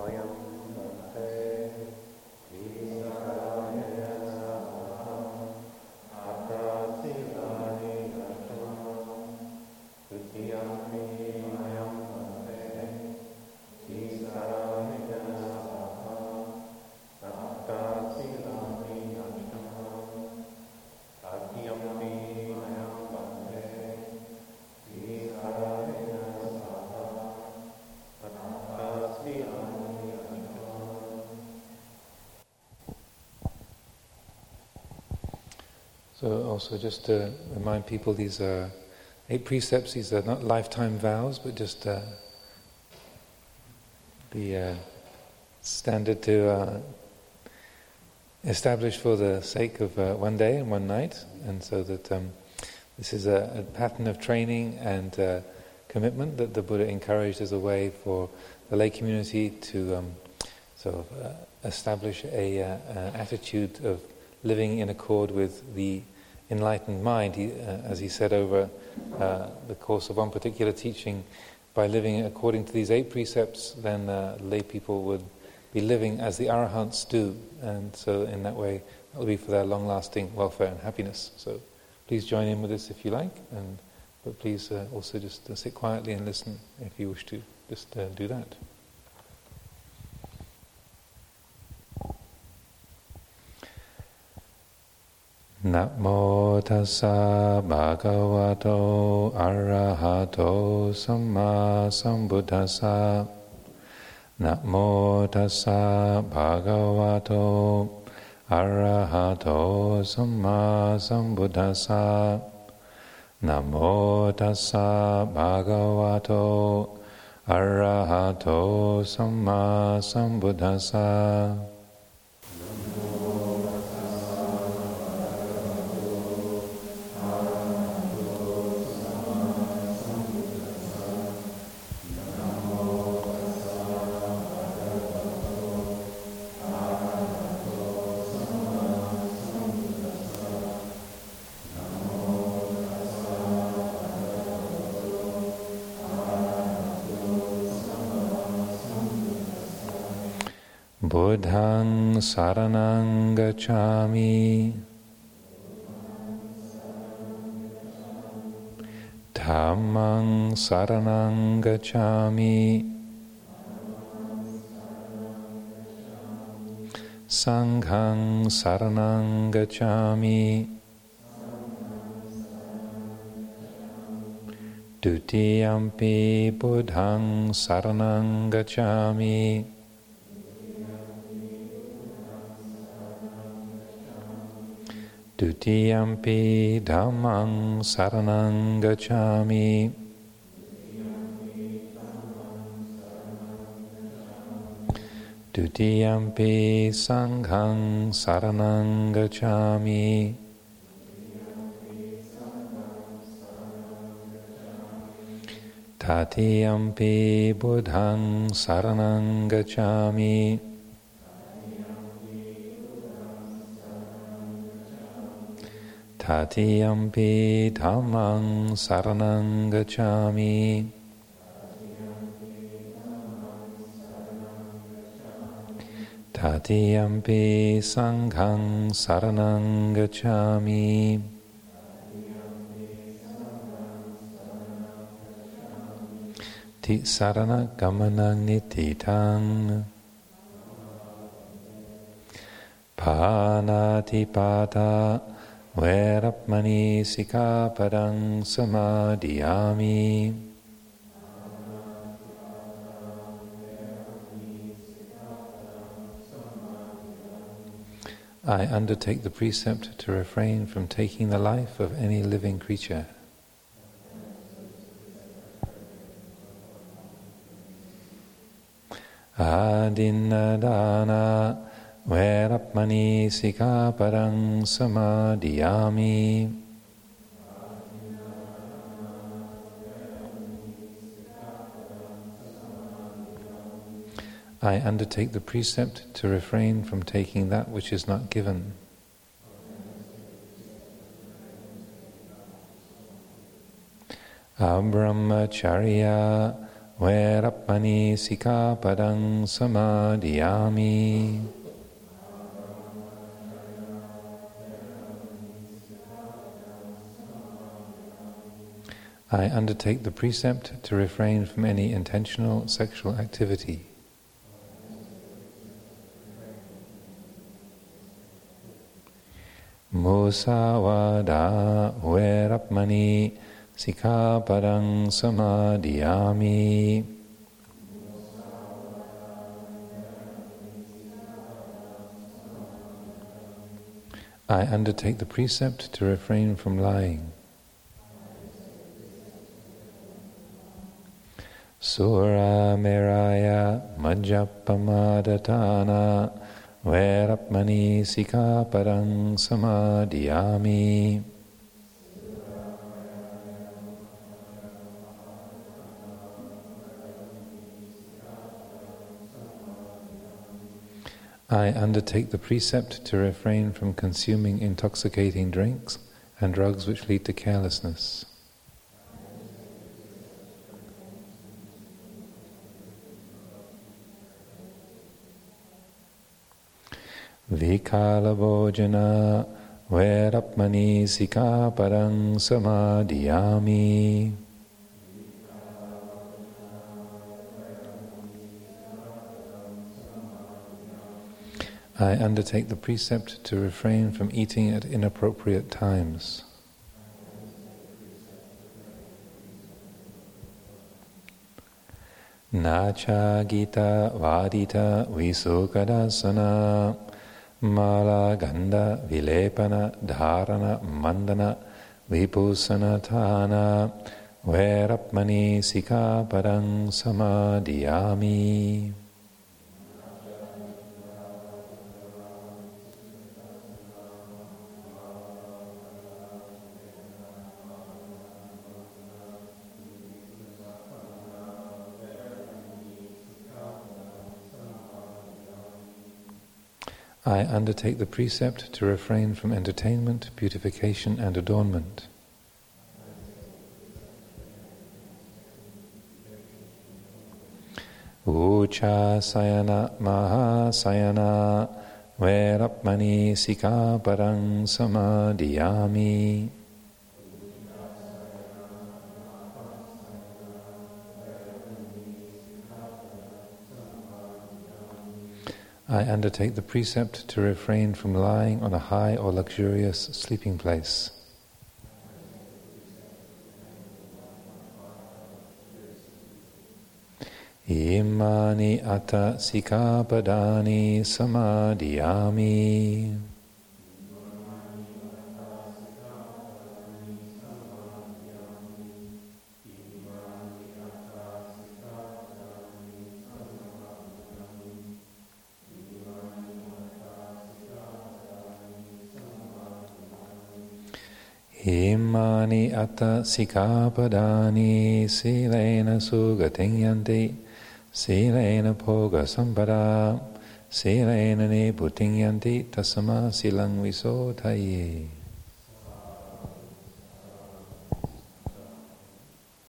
I am So, also just to remind people, these are eight precepts. These are not lifetime vows, but just uh, the uh, standard to uh, establish for the sake of uh, one day and one night, and so that um, this is a, a, pattern of training and uh, commitment that the Buddha encouraged as a way for the lay community to um, sort of uh, establish a, an attitude of living in accord with the enlightened mind, he, uh, as he said over uh, the course of one particular teaching, by living according to these eight precepts, then uh, lay people would be living as the arahants do, and so in that way, that will be for their long-lasting welfare and happiness. So, please join in with this if you like, and but please uh, also just uh, sit quietly and listen if you wish to. Just uh, do that. นะโมทัสสะภะคะวะโตอะระหะโตสัมมาสัมพุทธัสสะนะโมทัสสะภะคะวะโตอะระหะโตสัมมาสัมพุทธัสสะนะโมทัสสะภะคะวะโตอะระหะโตสัมมาสัมพุทธัสสะ बुद्धं शरणं गच्छामि धम्मं शरणं गच्छामि सङ्घं शरणं गच्छामि द्वितीयं पि बुधं शरणं गच्छामि द्वितीयम्पि धम्मं शरणं गच्छामि। द्वितीयम्पि सङ्घं शरणं गच्छामि। तृतीयम्पि बुधं शरणं गच्छामि। Tatiyampi dhammang saranang gacchami Tatiyampi sanghang saranang gacchami Tisarana gamanang nititang Panatipata Verapmani Sikapadang Samadhiyami I undertake the precept to refrain from taking the life of any living creature. Adinadana Verapmani Sikaparang Samadhiyami I undertake the precept to refrain from taking that which is not given. Abrahmacharya Verappani Sikapadang Samadhiyami. I undertake the precept to refrain from any intentional sexual activity. Musawada Verapmani Sikapadang Samadhiyami. I undertake the precept to refrain from lying. Sura Meraya Majapamadatana Verapmani Sikapadang Samadhiyami. I undertake the precept to refrain from consuming intoxicating drinks and drugs which lead to carelessness. Vikalabhojana Verapmani Sikaparang Samadhiyami. I undertake the precept to refrain from eating at inappropriate times. Nacha Gita Vadita Visukadasana माला गंध विलेपन धारण मंदन विभूषण थाना वैरपमणि सिखापरं समादियामि। I undertake the precept to refrain from entertainment, beautification, and adornment. Ucha sayana maha sayana verapmani sikaparang samadhiyami. I undertake the precept to refrain from lying on a high or luxurious sleeping place. Imani ata sikapadani samadhiyami. Imani atta sikapadani silena sugatinyanti silena poga sampada silena niputinyanti tasama silang visotaye.